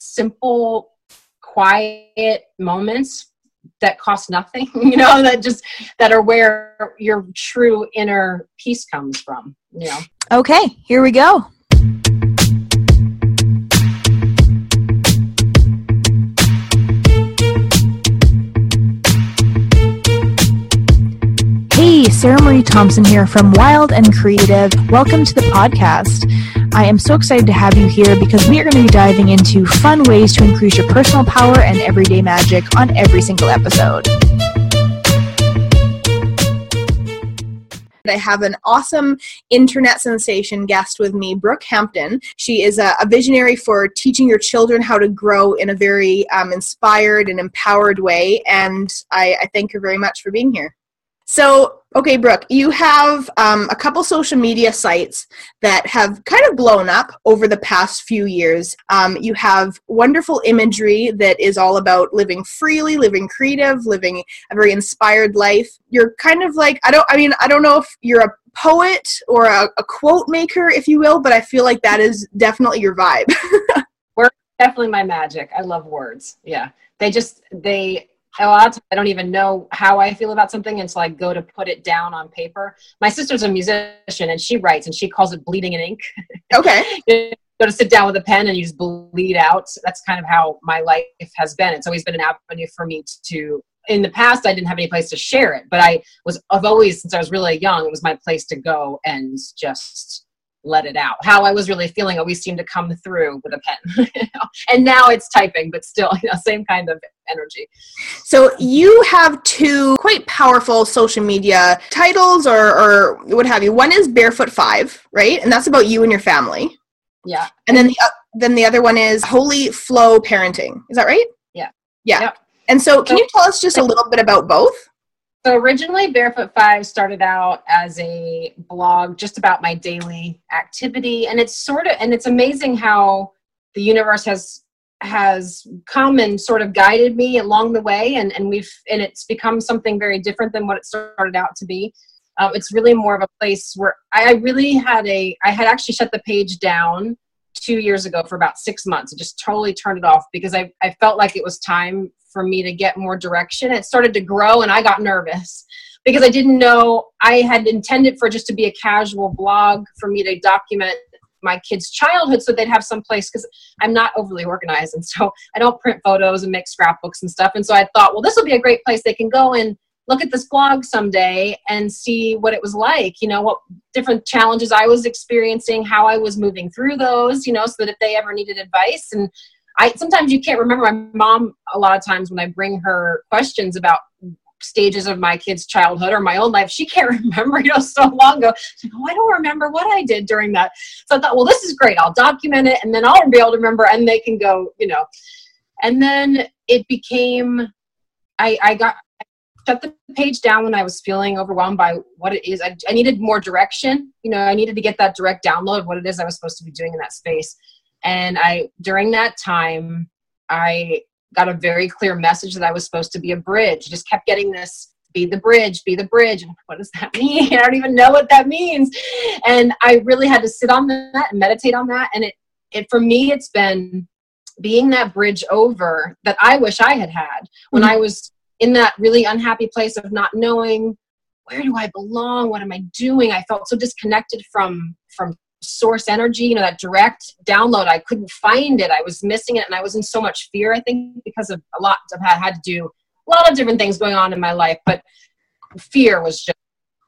simple, quiet moments that cost nothing, you know, that just that are where your true inner peace comes from, you know. Okay, here we go. Hey, Sarah Marie Thompson here from Wild and Creative. Welcome to the podcast. I am so excited to have you here because we are going to be diving into fun ways to increase your personal power and everyday magic on every single episode. I have an awesome internet sensation guest with me, Brooke Hampton. She is a, a visionary for teaching your children how to grow in a very um, inspired and empowered way, and I, I thank her very much for being here. So, okay, Brooke, you have um, a couple social media sites that have kind of blown up over the past few years. Um, you have wonderful imagery that is all about living freely, living creative, living a very inspired life. You're kind of like, I don't, I mean, I don't know if you're a poet or a, a quote maker, if you will, but I feel like that is definitely your vibe. Words definitely my magic. I love words. Yeah. They just, they, a lot of times I don't even know how I feel about something until I go to put it down on paper. My sister's a musician and she writes and she calls it bleeding in ink. Okay. you go to sit down with a pen and you just bleed out. That's kind of how my life has been. It's always been an avenue for me to in the past I didn't have any place to share it, but I was I've always since I was really young, it was my place to go and just let it out. How I was really feeling always seemed to come through with a pen. and now it's typing, but still, you know, same kind of energy. So you have two quite powerful social media titles or, or what have you. One is Barefoot Five, right? And that's about you and your family. Yeah. And then the, uh, then the other one is Holy Flow Parenting. Is that right? Yeah. Yeah. Yep. And so can so, you tell us just a little bit about both? So originally, Barefoot Five started out as a blog just about my daily activity, and it's sort of and it's amazing how the universe has has come and sort of guided me along the way, and and we've and it's become something very different than what it started out to be. Um, it's really more of a place where I really had a I had actually shut the page down two years ago for about six months. I just totally turned it off because I, I felt like it was time for me to get more direction. It started to grow and I got nervous because I didn't know I had intended for just to be a casual blog for me to document my kids' childhood so they'd have some place because I'm not overly organized and so I don't print photos and make scrapbooks and stuff. And so I thought, well, this will be a great place they can go and look at this blog someday and see what it was like, you know, what different challenges I was experiencing, how I was moving through those, you know, so that if they ever needed advice and I sometimes you can't remember my mom a lot of times when I bring her questions about stages of my kid's childhood or my own life, she can't remember, you know, so long ago. Like, oh, I don't remember what I did during that. So I thought, well, this is great. I'll document it and then I'll be able to remember and they can go, you know. And then it became I, I got shut the page down when I was feeling overwhelmed by what it is. I, I needed more direction. You know, I needed to get that direct download of what it is I was supposed to be doing in that space. And I, during that time, I got a very clear message that I was supposed to be a bridge. Just kept getting this be the bridge, be the bridge. And what does that mean? I don't even know what that means. And I really had to sit on that and meditate on that. And it, it for me, it's been being that bridge over that I wish I had had when mm-hmm. I was in that really unhappy place of not knowing where do I belong? What am I doing? I felt so disconnected from from source energy, you know, that direct download. I couldn't find it. I was missing it and I was in so much fear, I think, because of a lot I've had, had to do a lot of different things going on in my life. But fear was just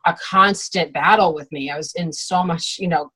a constant battle with me. I was in so much, you know,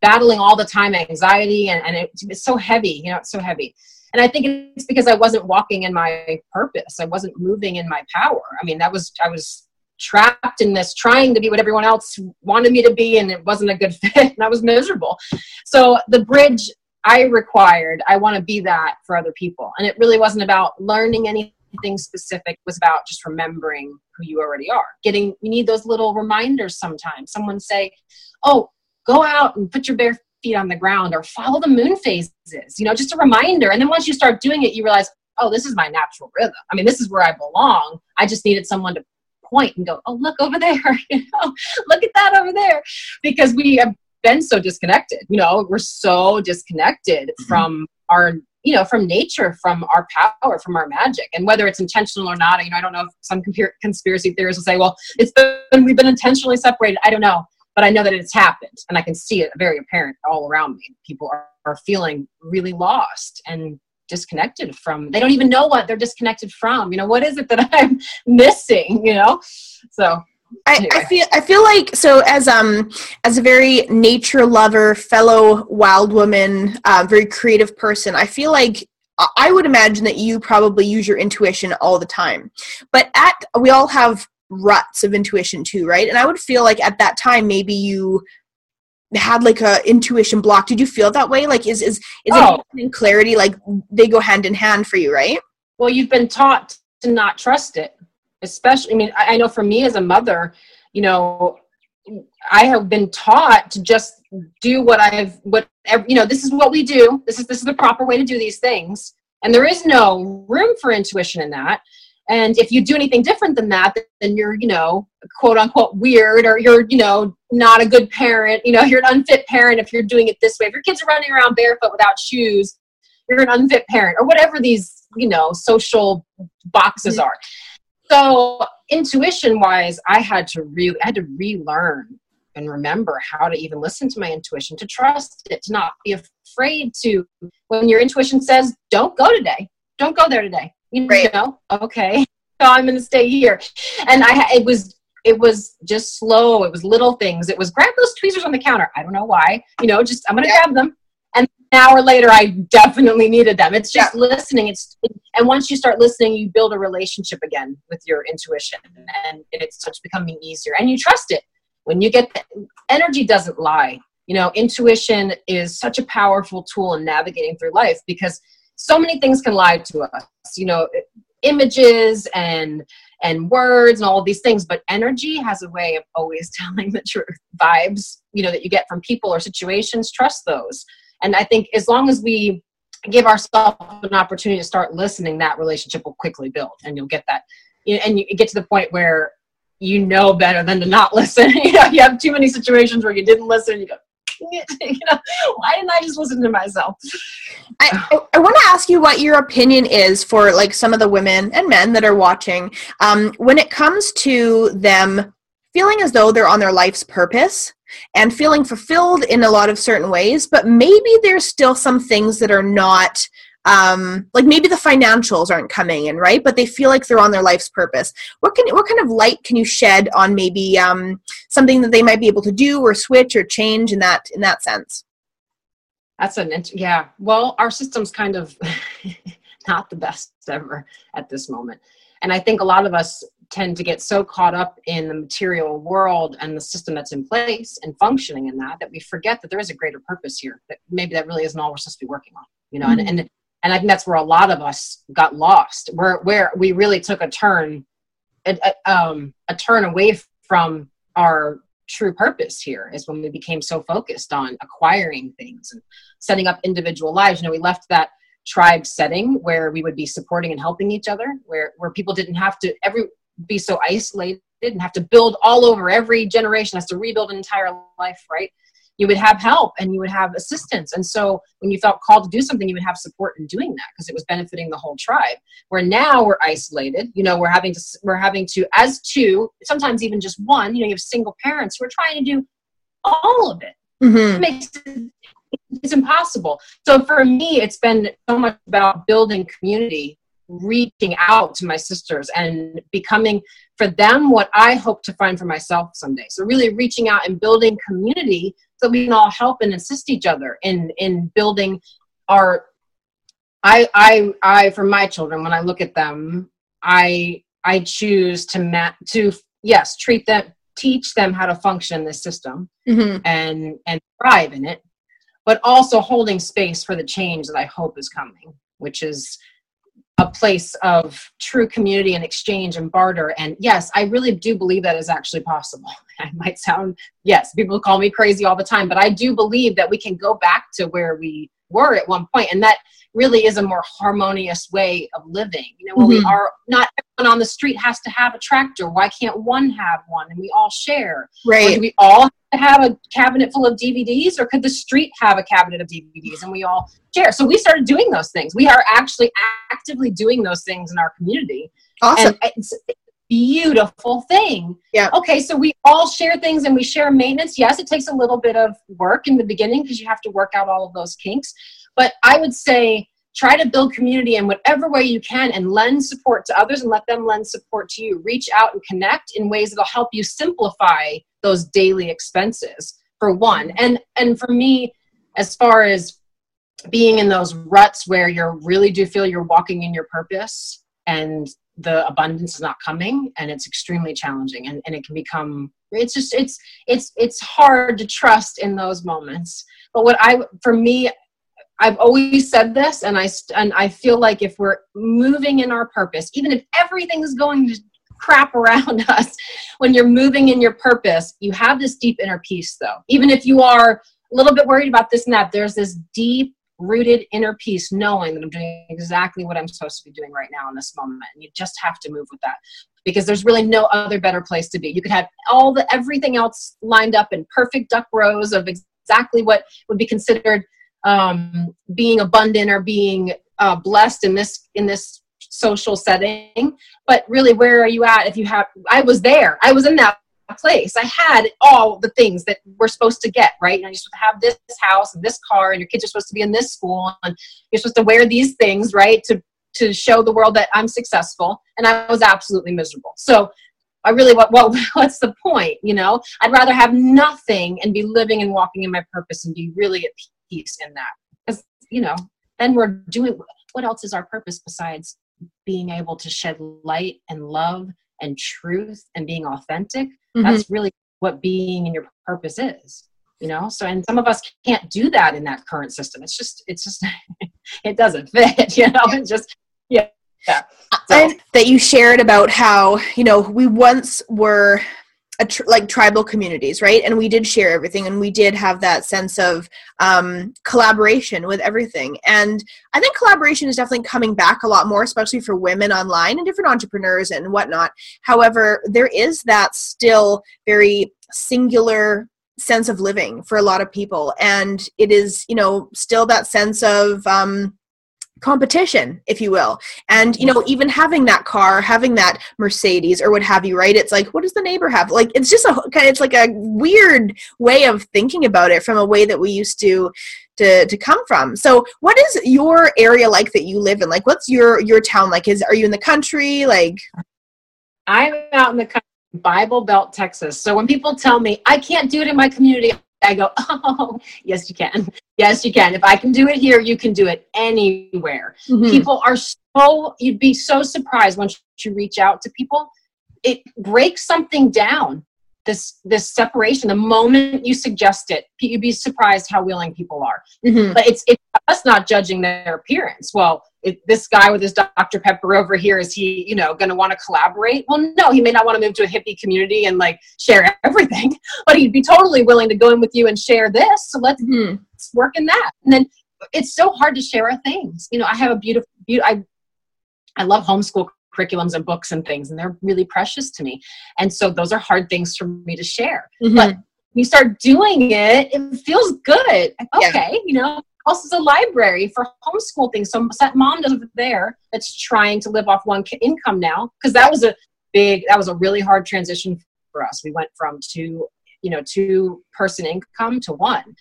battling all the time, anxiety, and, and it, it's so heavy, you know, it's so heavy. And I think it's because I wasn't walking in my purpose. I wasn't moving in my power. I mean, that was, I was trapped in this trying to be what everyone else wanted me to be and it wasn't a good fit and i was miserable so the bridge i required i want to be that for other people and it really wasn't about learning anything specific it was about just remembering who you already are getting you need those little reminders sometimes someone say oh go out and put your bare feet on the ground or follow the moon phases you know just a reminder. And then once you start doing it you realize oh this is my natural rhythm. I mean this is where i belong. I just needed someone to point and go, oh, look over there, you know, look at that over there, because we have been so disconnected. You know, we're so disconnected mm-hmm. from our you know from nature from our power from our magic. And whether it's intentional or not you know i don't know if some conspiracy theorists will say well it's been we've been intentionally separated. I don't know but i know that it's happened and i can see it very apparent all around me people are, are feeling really lost and disconnected from they don't even know what they're disconnected from you know what is it that i'm missing you know so I. I, feel I feel like so as um as a very nature lover, fellow wild woman, uh, very creative person. I feel like I would imagine that you probably use your intuition all the time, but at we all have ruts of intuition too, right? And I would feel like at that time maybe you had like a intuition block. Did you feel that way? Like is is is oh. it clarity like they go hand in hand for you, right? Well, you've been taught to not trust it especially i mean I, I know for me as a mother you know i have been taught to just do what i've what you know this is what we do this is this is the proper way to do these things and there is no room for intuition in that and if you do anything different than that then you're you know quote unquote weird or you're you know not a good parent you know you're an unfit parent if you're doing it this way. If your kids are running around barefoot without shoes you're an unfit parent or whatever these you know social boxes are. So intuition wise, I had to really, I had to relearn and remember how to even listen to my intuition, to trust it, to not be afraid to, when your intuition says, don't go today, don't go there today. You right. know, okay, so I'm going to stay here. And I, it was, it was just slow. It was little things. It was grab those tweezers on the counter. I don't know why, you know, just I'm going to yeah. grab them And an hour later i definitely needed them it's just yeah. listening it's and once you start listening you build a relationship again with your intuition and it starts becoming easier and you trust it when you get the, energy doesn't lie you know intuition is such a powerful tool in navigating through life because so many things can lie to us you know images and and words and all these things but energy has a way of always telling the truth vibes you know that you get from people or situations trust those and I think as long as we give ourselves an opportunity to start listening, that relationship will quickly build, and you'll get that. And you get to the point where you know better than to not listen. you know, you have too many situations where you didn't listen. You go, you know, why didn't I just listen to myself? I, I, want to ask you what your opinion is for like some of the women and men that are watching um, when it comes to them feeling as though they're on their life's purpose and feeling fulfilled in a lot of certain ways, but maybe there's still some things that are not um, like maybe the financials aren't coming in right? But they feel like they're on their life's purpose. What can what kind of light can you shed on maybe um, something that they might be able to do or switch or change in that in that sense? That's an yeah. Well our system's kind of not the best ever at this moment. And i think a lot of us tend to get so caught up in the material world and the system that's in place and functioning in that that we forget that there is a greater purpose here that maybe that really isn't all we're supposed to be working on you know mm-hmm. and, and and i think that's where a lot of us got lost where where we really took a turn a, a, um, a turn away from our true purpose here is when we became so focused on acquiring things and setting up individual lives. You know we left that tribe setting where we would be supporting and helping each other where where people didn't have to every be so isolated and have to build all over every generation has to rebuild an entire life right you would have help and you would have assistance. And so when you felt called to do something you would have support in doing that because it was benefiting the whole tribe. Where now we're isolated you know we're having to we're having to as two sometimes even just one you know you have single parents who are trying to do all of it, mm-hmm. it makes it, it's impossible. So for me it's been so much about building community reaching out to my sisters and becoming for them what I hope to find for myself someday. So really reaching out and building community so we can all help and assist each other in in building our I I I for my children when I look at them I I choose to ma- to yes treat them teach them how to function this system mm-hmm. and and thrive in it but also holding space for the change that I hope is coming which is a place of true community and exchange and barter. And yes, I really do believe that is actually possible. I might sound, yes, people call me crazy all the time, but I do believe that we can go back to where we were at one point and that really is a more harmonious way of living. You know Mhm. we are not everyone on the street has to have a tractor. Why can't one have one? And we all share. Or right. do we all have a cabinet full of DVDs, or could the street have a cabinet of DVDs and we all share? So we started doing those things. We are actually actively doing those things in our community, awesome. and it's beautiful thing. Yeah. Okay, so we all share things and we share maintenance. Yes, it takes a little bit of work in the beginning because you have to work out all of those kinks. But I would say try to build community in whatever way you can and lend support to others and let them lend support to you. Reach out and connect in ways that'll help you simplify those daily expenses for one. And and for me, as far as being in those ruts where you really do feel you're walking in your purpose and the abundance is not coming and it's extremely challenging and, and it can become it's just it's it's it's hard to trust in those moments. But what i for me i've always said this and i and i feel like if we're moving in our purpose even if everything is going to crap around us when you're moving in your purpose you have this deep inner peace though. Even if you are a little bit worried about this and that there's this deep rooted inner peace knowing that i'm doing exactly what i'm supposed to be doing right now in this moment. And you just have to move with that because there's really no other better place to be. You could have all the everything else lined up in perfect duck rows of exactly what would be considered um, being abundant or being uh, blessed in this in this social setting. But really where are you at if you have i was there. I was in that place. I had all the things that we're supposed to get right? You know you're supposed to have this house and this car and your kids are supposed to be in this school and you're supposed to wear these things right to to show the world that i'm successful and i was absolutely miserable. So i really what, what what's the point you know? I'd rather have nothing and be living and walking in my purpose and be really at peace in that. Because you know then we're doing what else is our purpose besides being able to shed light and love and truth and being authentic Mhm. that's really what being in your purpose is you know? So and some of us can't do that in that current system. It's just it's just it doesn't fit you know? It just yeah. Yeah so, and that you shared about how you know we once were tr- like tribal communities right? And we did share everything and we did have that sense of um, collaboration with everything. And i think collaboration is definitely coming back a lot more especially for women online and different entrepreneurs and whatnot. However there is that still very singular sense of living for a lot of people. And it is you know still that sense of um, competition if you will. And you know even having that car having that mercedes or what have you right? It's like what does the neighbor have? Like it's just a kind it's like a weird way of thinking about it from a way that we used to to to come from. So what is your area like that you live in? Like what's your your town like? Is are you in the country? Like i'm out in the country, bible belt texas. So when people tell me i can't do it in my community i go oh yes you can. Yes you can. If i can do it here you can do it anywhere. Mhm. people are so you'd be so surprised once you reach out to people. It breaks something down this this separation the moment you suggest it you'd be surprised how willing people are. Mhm. but it's it's us not judging their appearance. Well if this guy with his dr pepper over here is he you know going to want to collaborate? Well no he may not want to move to a hippie community and like share everything but he'd be totally willing to go in with you and share this so let's Mhm. work in that. And then it's so hard to share our things. You know i have a beautiful be- i i love homeschool curriculums and books and things and they're really precious to me. And so those are hard things for me to share. Mhm. But- you start doing it it feels good. Yeah. okay you know also a library for homeschool things. So that mom does there that's trying to live off one income now because that was a big that was a really hard transition for us. We went from two you know two person income to one.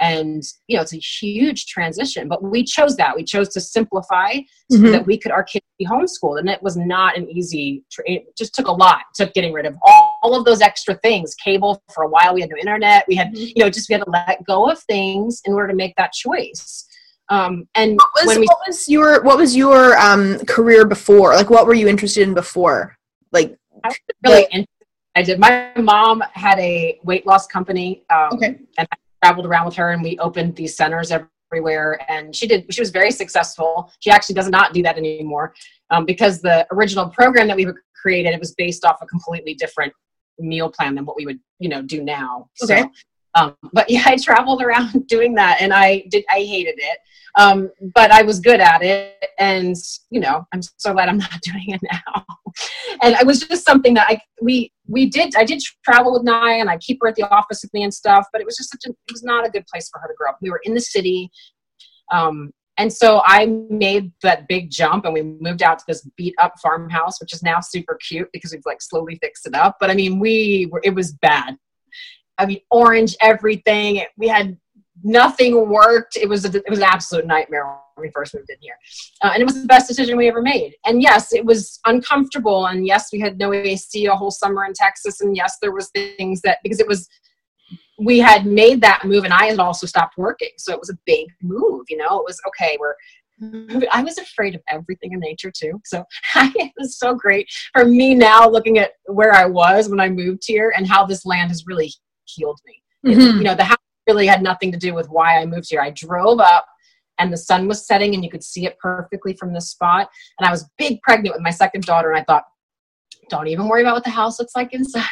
And you know it's a huge transition but we chose that. We chose to simplify so Mhm. that we could our kids be homeschooled. And it was not an easy tra- it just took a lot it took getting rid of all, all of those extra things cable for a while. We had no internet. We had you know just we had to let go of things in order to make that choice. Um, and what was, when we what was your what was your um career before? Like what were you interested in before? Like really interested. I did. My mom had a weight loss company, um, Okay. and I traveled around with her, and we opened these centers everywhere. And she did. She was very successful. She actually does not do that anymore um, because the original program that we created it was based off a completely different meal plan than what we would, you know, do now. Okay. So Um, but yeah, I traveled around doing that, and I did. I hated it, um, but I was good at it, and you know, I'm so glad I'm not doing it now. and it was just something that I we we did. I did travel with Nye, and I keep her at the office with me and stuff. But it was just such a. It was not a good place for her to grow up. We were in the city. Um, and so I made that big jump and we moved out to this beat up farmhouse, which is now super cute because we've like slowly fixed it up. But I mean, we were, it was bad. I mean, orange everything. We had nothing worked. It was a, it was an absolute nightmare when we first moved in here, uh, and it was the best decision we ever made. And yes, it was uncomfortable, and yes, we had no AC a whole summer in Texas, and yes, there was things that because it was we had made that move, and I had also stopped working, so it was a big move. You know, it was okay. We're I was afraid of everything in nature too. So it was so great for me now looking at where I was when I moved here and how this land has really healed me. Mm-hmm. You know, the house really had nothing to do with why I moved here. I drove up and the sun was setting and you could see it perfectly from the spot. And I was big pregnant with my second daughter and I thought, don't even worry about what the house looks like inside.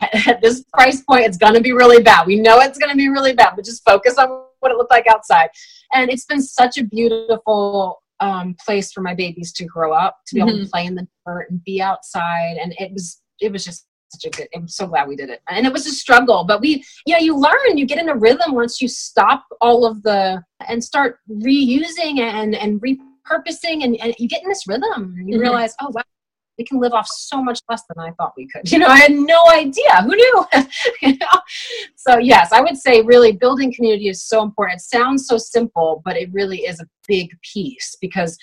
At this price point, it's going to be really bad. We know it's going to be really bad, but just focus on what it looked like outside. And it's been such a beautiful um, place for my babies to grow up, to be mm-hmm. able to mm-hmm. play in the dirt and be outside. And it was, it was just such a good i'm so glad we did it and it was a struggle but we you know you learn you get in a rhythm once you stop all of the and start reusing and and repurposing and, and you get in this rhythm and you mm-hmm. realize oh wow we can live off so much less than I thought we could. You know, I had no idea. Who knew? you know? So yes, I would say really building community is so important. It sounds so simple, but it really is a big piece because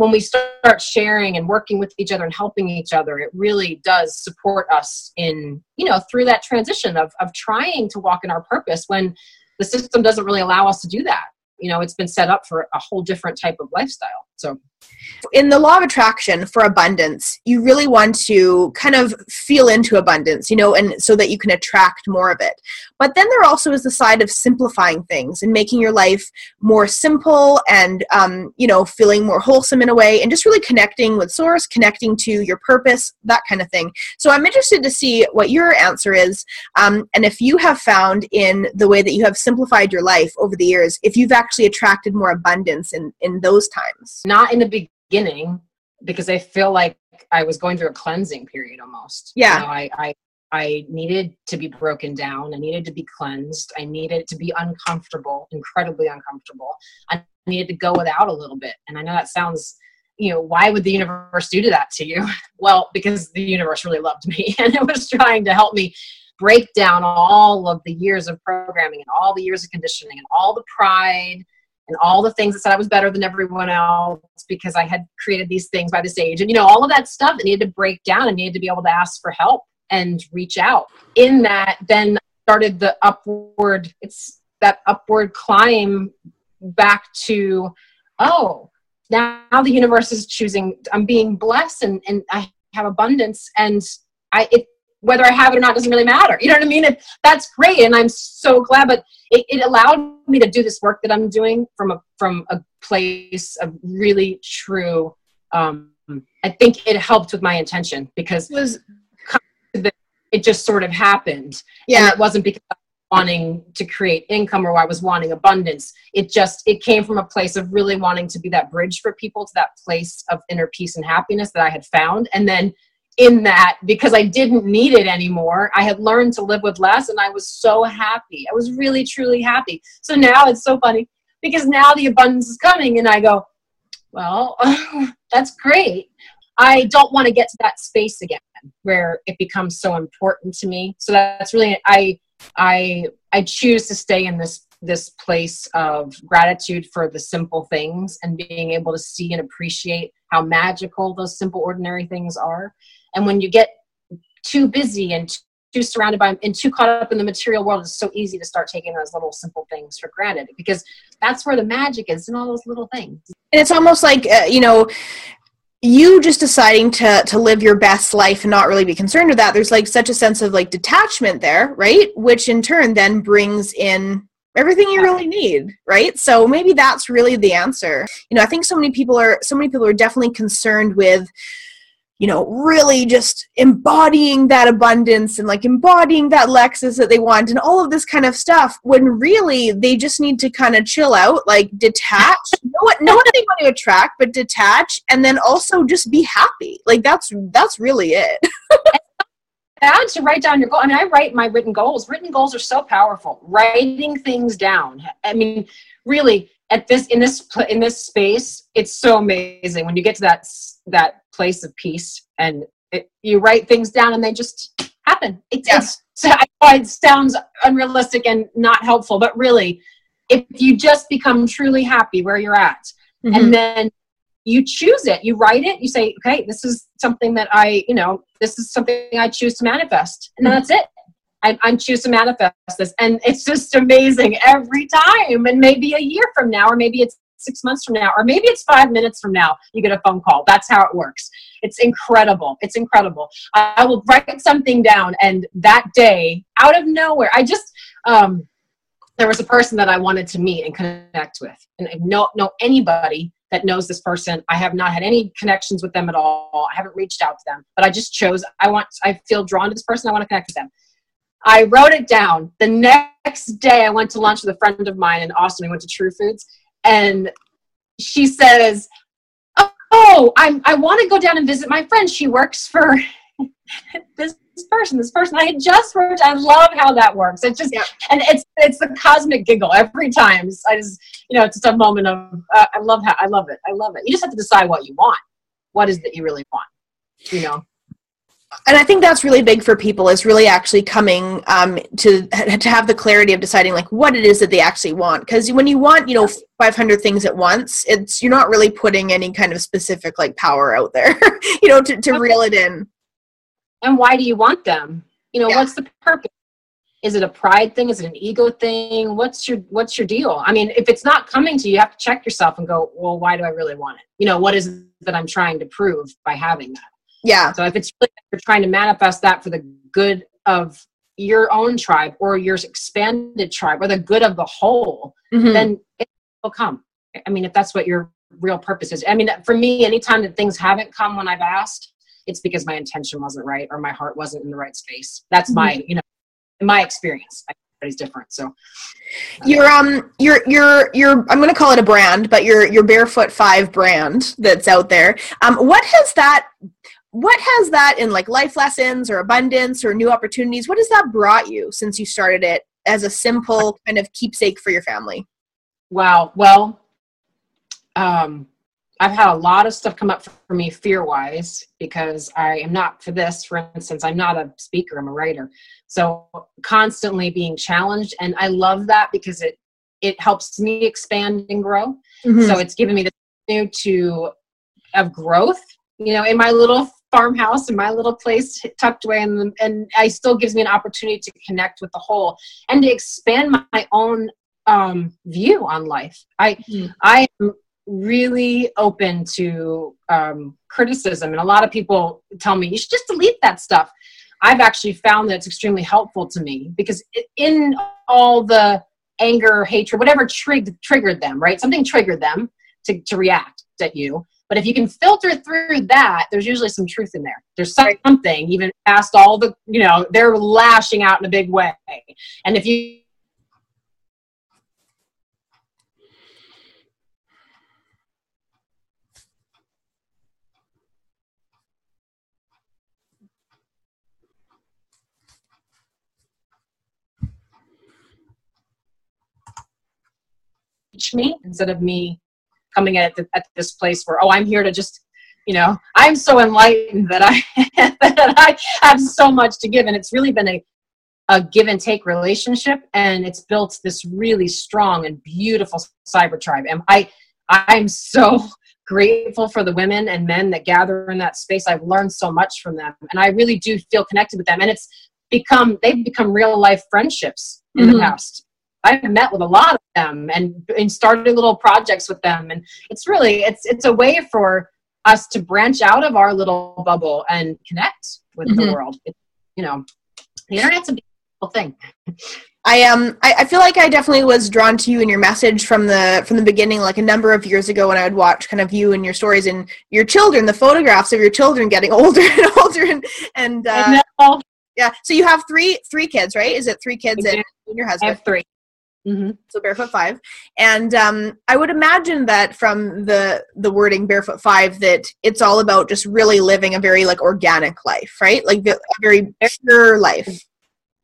when we start sharing and working with each other and helping each other, it really does support us in, you know, through that transition of, of trying to walk in our purpose when the system doesn't really allow us to do that. You know, it's been set up for a whole different type of lifestyle. So in the law of attraction for abundance, you really want to kind of feel into abundance, you know, and so that you can attract more of it. But then there also is the side of simplifying things and making your life more simple and, um, you know, feeling more wholesome in a way and just really connecting with source, connecting to your purpose, that kind of thing. So I'm interested to see what your answer is um, and if you have found in the way that you have simplified your life over the years, if you've actually attracted more abundance in, in those times. Not in the beginning because I feel like I was going through a cleansing period almost. Yeah. You know, I, I I needed to be broken down. I needed to be cleansed. I needed to be uncomfortable, incredibly uncomfortable. I needed to go without a little bit. And I know that sounds, you know, why would the universe do that to you? Well, because the universe really loved me and it was trying to help me break down all of the years of programming and all the years of conditioning and all the pride and all the things that said I was better than everyone else because I had created these things by this age. And, you know, all of that stuff that needed to break down and needed to be able to ask for help and reach out. In that, then started the upward, it's that upward climb back to, oh, now the universe is choosing, I'm being blessed and, and I have abundance and I, it, whether I have it or not doesn't really matter. You know what I mean? It, that's great, and I'm so glad. But it, it allowed me to do this work that I'm doing from a from a place of really true. Um, I think it helped with my intention because it was it just sort of happened. Yeah, and it wasn't because I was wanting to create income or I was wanting abundance. It just it came from a place of really wanting to be that bridge for people to that place of inner peace and happiness that I had found, and then in that because I didn't need it anymore. I had learned to live with less and I was so happy. I was really, truly happy. So now it's so funny because now the abundance is coming and I go, well, that's great. I don't want to get to that space again where it becomes so important to me. So that's really I I I choose to stay in this this place of gratitude for the simple things and being able to see and appreciate how magical those simple ordinary things are and when you get too busy and too surrounded by and too caught up in the material world, it's so easy to start taking those little simple things for granted because that's where the magic is in all those little things. And it's almost like uh, you know you just deciding to to live your best life and not really be concerned with that there's like such a sense of like detachment there right? Which in turn then brings in everything you really need right? So maybe that's really the answer. You know i think so many people are so many people are definitely concerned with you know, really just embodying that abundance and like embodying that Lexus that they want and all of this kind of stuff when really they just need to kind of chill out, like detach, know what know what they want to attract, but detach and then also just be happy. Like that's that's really it. bad to write down your goal. I mean, I write my written goals. Written goals are so powerful. Writing things down. I mean, really, at this in this in this space, it's so amazing when you get to that that place of peace and it, you write things down and they just happen. It, yeah. It's it sounds unrealistic and not helpful, but really, if you just become truly happy where you're at, mm-hmm. and then you choose it, you write it, you say, okay, this is something that I, you know, this is something I choose to manifest, and mm-hmm. that's it. I, I choose to manifest this, and it's just amazing every time. And maybe a year from now, or maybe it's six months from now, or maybe it's five minutes from now, you get a phone call. That's how it works. It's incredible. It's incredible. I will write something down, and that day, out of nowhere, I just, um, there was a person that I wanted to meet and connect with, and I know know anybody that knows this person. I have not had any connections with them at all. I haven't reached out to them, but I just chose. I want. I feel drawn to this person. I want to connect with them. I wrote it down. The next day, I went to lunch with a friend of mine in Austin. We went to True Foods, and she says, "Oh, I'm. I want to go down and visit my friend. She works for this person. This person. I had just worked. I love how that works. It just yeah. and it's it's the cosmic giggle every time. I just you know it's just a moment of uh, I love how I love it. I love it. You just have to decide what you want. What is that you really want? You know and I think that's really big for people is really actually coming um, to to have the clarity of deciding like what it is that they actually want. Because when you want you know 500 things at once, it's you're not really putting any kind of specific like power out there, you know, to to reel it in. And why do you want them? You know, yeah. what's the purpose? Is it a pride thing? Is it an ego thing? What's your what's your deal? I mean, if it's not coming to you, you have to check yourself and go, well, why do I really want it? You know, what is it that I'm trying to prove by having that? Yeah. So if it's really you're trying to manifest that for the good of your own tribe or your expanded tribe or the good of the whole, mm-hmm. then it will come. I mean, if that's what your real purpose is. I mean, for me, anytime that things haven't come when I've asked, it's because my intention wasn't right or my heart wasn't in the right space. That's mm-hmm. my, you know, my experience. Everybody's different. So your um your your your I'm gonna call it a brand, but your your barefoot five brand that's out there. Um what has that what has that in like life lessons or abundance or new opportunities? What has that brought you since you started it as a simple kind of keepsake for your family? Wow. Well um i've had a lot of stuff come up for me fear wise because i am not for this for instance i'm not a speaker i'm a writer. So constantly being challenged and i love that because it it helps me expand and grow. Mm-hmm. so it's given me the new to of growth you know in my little farmhouse and my little place tucked away in the, and I still gives me an opportunity to connect with the whole and to expand my own um, view on life. I mm. I am really open to um, criticism, and a lot of people tell me you should just delete that stuff. I've actually found that it's extremely helpful to me because in all the anger, hatred, whatever trig- triggered them, right? Something triggered them to, to react at you. But if you can filter through that, there's usually some truth in there. There's something even past all the, you know, they're lashing out in a big way. And if you me instead of me coming at, the, at this place where oh i'm here to just you know i'm so enlightened that i that i have so much to give. And it's really been a a give and take relationship. And it's built this really strong and beautiful cyber tribe. And i i'm so grateful for the women and men that gather in that space. I've learned so much from them. And i really do feel connected with them. And it's become they've become real life friendships in mm-hmm. the past I've met with a lot of them and, and started little projects with them. And it's really, it's, it's a way for us to branch out of our little bubble and connect with mm-hmm. the world. It, you know, the internet's a beautiful thing. I um I, I feel like I definitely was drawn to you and your message from the from the beginning, like a number of years ago when I would watch kind of you and your stories and your children, the photographs of your children getting older and older and and uh, yeah. So you have three three kids, right? Is it three kids and, and your husband? I have 3 mm-hmm. So barefoot five, and um, I would imagine that from the the wording barefoot five that it's all about just really living a very like organic life, right? Like a very pure life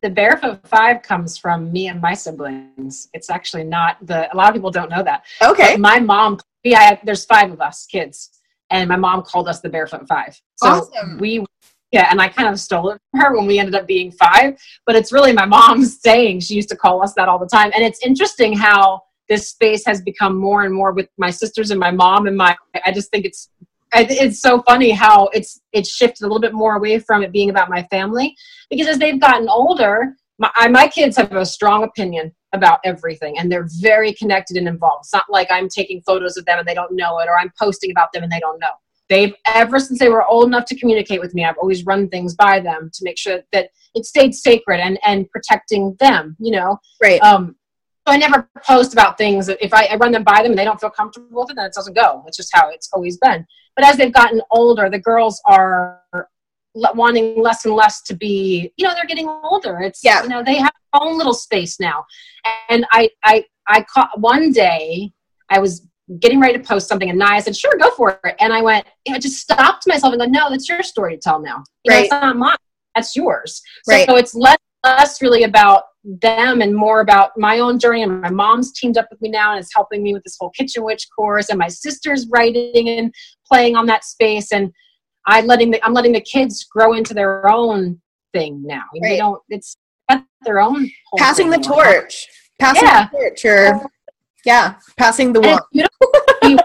the barefoot five comes from me and my siblings. It's actually not the. A lot of people don't know that. Okay. But my mom. Yeah, there's five of us kids, and my mom called us the barefoot five. So awesome. we. Yeah, and I kind of stole it from her when we ended up being five. But it's really my mom's saying. She used to call us that all the time, and it's interesting how this space has become more and more with my sisters and my mom and my. I just think it's it's so funny how it's it's shifted a little bit more away from it being about my family because as they've gotten older my, my kids have a strong opinion about everything and they're very connected and involved it's not like i'm taking photos of them and they don't know it or i'm posting about them and they don't know they've ever since they were old enough to communicate with me i've always run things by them to make sure that it stayed sacred and and protecting them you know right um so I never post about things. If I, I, run them by them and they don't feel comfortable with it, then it doesn't go. It's just how it's always been. But as they've gotten older, the girls are wanting less and less to be, you know, they're getting older. It's, yeah. you know, they have their own little space now. And I, I, I caught one day, I was getting ready to post something and Naya said, sure, go for it. And I went, I just stopped myself and go, no, that's your story to tell now. You right. Know, it's not mine. That's yours. So, right. so it's less, less really about them and more about my own journey. And my mom's teamed up with me now and is helping me with this whole Kitchen Witch course. And my sister's writing and playing on that space. And I letting the, I'm letting the kids grow into their own thing now. Right. They don't. It's their own. Passing the torch. Passing yeah. the torch. Or yeah, passing the one.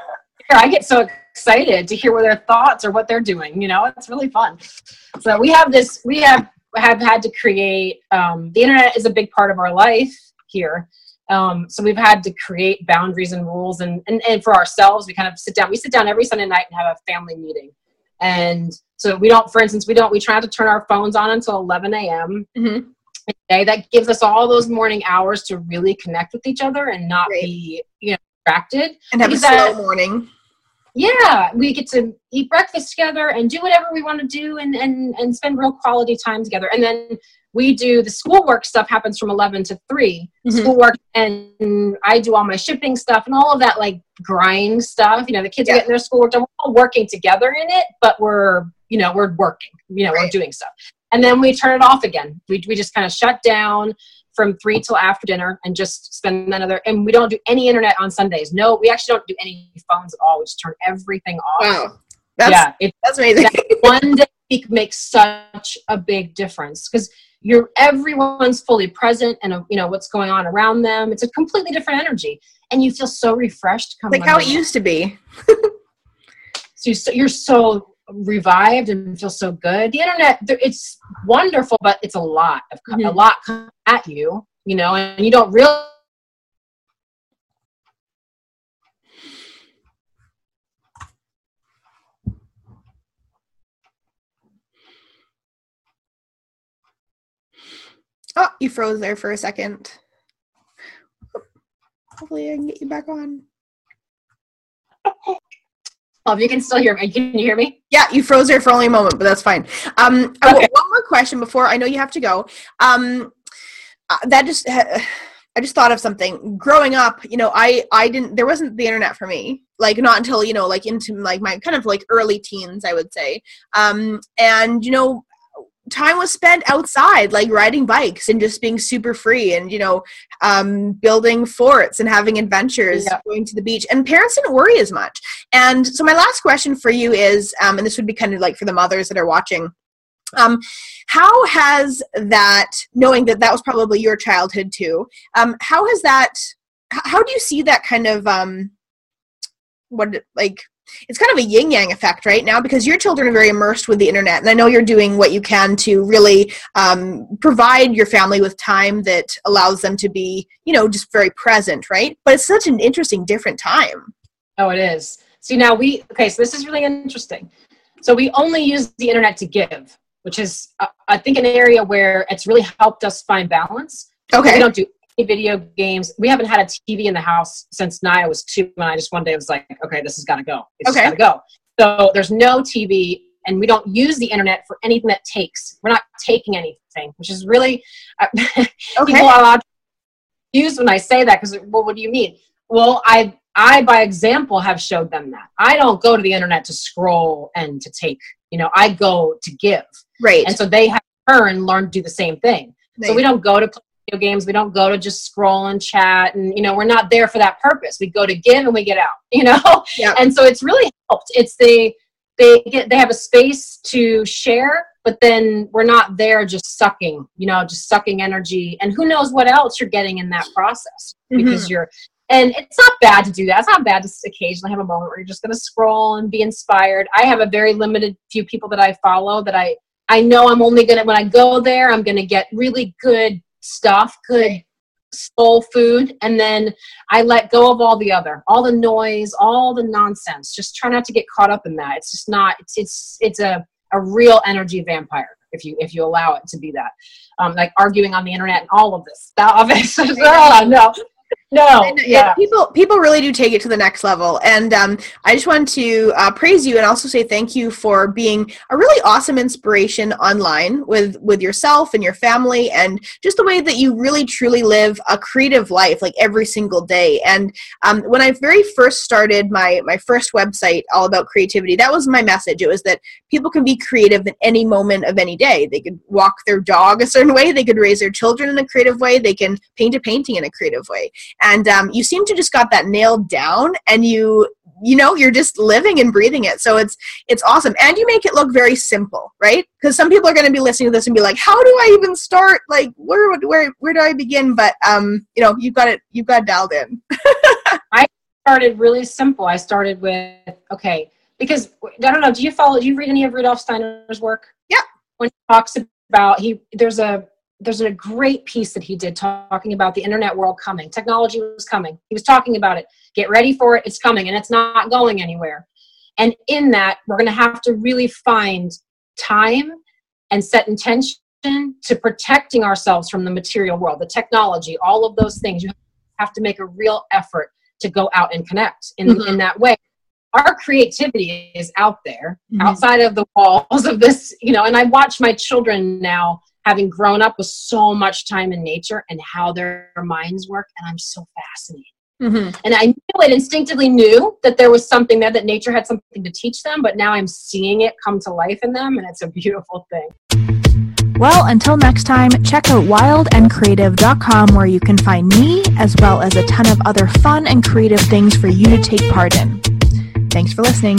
I get so excited to hear what their thoughts or what they're doing. You know, it's really fun. So we have this. We have have had to create um, the internet is a big part of our life here um, so we've had to create boundaries and rules and, and, and for ourselves we kind of sit down we sit down every sunday night and have a family meeting and so we don't for instance we don't we try to turn our phones on until 11 a.m mm-hmm. Day. that gives us all those morning hours to really connect with each other and not Great. be you know distracted and have a slow that, morning yeah we get to eat breakfast together and do whatever we want to do and and and spend real quality time together and then we do the schoolwork stuff happens from 11 to 3 mm-hmm. schoolwork and i do all my shipping stuff and all of that like grind stuff you know the kids yeah. are getting their schoolwork done we're all working together in it but we're you know we're working you know right. we're doing stuff and then we turn it off again. We, we just kind of shut down from three till after dinner and just spend another and we don't do any internet on sundays. No we actually don't do any phones at all. We just turn everything off. Wow. That's, yeah it, that's amazing. that one day week makes such a big difference because you're everyone's fully present and uh, you know what's going on around them. It's a completely different energy. And you feel so refreshed like how it used to be. So you're so revived and feel so good. The internet, it's wonderful, but it's a lot of mm-hmm. a lot at you, you know, and you don't really. Oh, you froze there for a second. Hopefully, I can get you back on. Oh, you can still hear me, can you hear me? Yeah, you froze there for only a moment, but that's fine. Um, okay. one more question before I know you have to go. Um, uh, that just I just thought of something. Growing up, you know, I I didn't there wasn't the internet for me. Like not until you know, like into like my kind of like early teens, I would say. Um, and you know, time was spent outside like riding bikes and just being super free and you know um, building forts and having adventures yeah. going to the beach and parents didn't worry as much and so my last question for you is um, and this would be kind of like for the mothers that are watching um, how has that knowing that that was probably your childhood too um, how has that how do you see that kind of um, what like it's kind of a yin yang effect right now because your children are very immersed with the internet and i know you're doing what you can to really um, provide your family with time that allows them to be you know just very present right but it's such an interesting different time oh it is see now we okay so this is really interesting so we only use the internet to give which is uh, I think an area where it's really helped us find balance. Okay. We don't do video games. We haven't had a TV in the house since Naya was two, and I just one day was like, okay, this has got to go. It's Okay. got to go. So there's no TV, and we don't use the internet for anything that takes. We're not taking anything, which is really uh, people Okay. are allowed to use when I say that because well, what do you mean? Well, I I by example have showed them that I don't go to the internet to scroll and to take. You know, I go to give, Right. and so they have to learn to do the same thing. So we don't go to video games. We don't go to just scroll and chat, and you know, we're not there for that purpose. We go to give and we get out. You know, Yeah. and so it's really helped. It's the they get they have a space to share, but then we're not there just sucking. You know, just sucking energy, and who knows what else you're getting in that process mm-hmm. because you're. And it's not bad to do that. It's not bad to occasionally have a moment where you're just going to scroll and be inspired. I have a very limited few people that I follow that I I know I'm only gonna when I go there, I'm gonna get really good stuff, good soul food, and then I let go of all the other, all the noise, all the nonsense. Just try not to get caught up in that. It's just not. It's it's it's a a real energy vampire if you if you allow it to be that. Um, like arguing on the internet and all of this stuff. Oh, no, no, uh, yeah. people people really do take it to the next level. And um, i just want to uh, praise you and also say thank you for being a really awesome inspiration online with with yourself and your family and just the way that you really truly live a creative life like every single day. And um, when i very first started my my first website all about creativity that was my message. It was that people can be creative at any moment of any day. They could walk their dog a certain way. They could raise their children in a creative way. They can paint a painting in a creative way and um, you seem to just got that nailed down and you you know you're just living and breathing it so it's it's awesome and you make it look very simple right because some people are going to be listening to this and be like how do i even start like where where where do i begin but um you know you've got it you've got it dialed in I started really simple. I started with okay because I don't know. Do you follow? Do you read any of Rudolf Steiner's work? Yeah. When he talks about he there's a there's a great piece that he did talking about the internet world coming. Technology was coming. He was talking about it. Get ready for it. It's coming, and it's not going anywhere. And in that, we're going to have to really find time and set intention to protecting ourselves from the material world, the technology, all of those things. You have to make a real effort to go out and connect in, Mhm. in that way. Our creativity is out there, Mhm. outside of the walls of this, you know, and I watch my children now having grown up with so much time in nature and how their minds work, and I'm so fascinated. mm-hmm. And I knew it instinctively knew that there was something there, that nature had something to teach them, but now I'm seeing it come to life in them, and it's a beautiful thing. Well, until next time, check out wildandcreative.com where you can find me as well as a ton of other fun and creative things for you to take part in. Thanks for listening.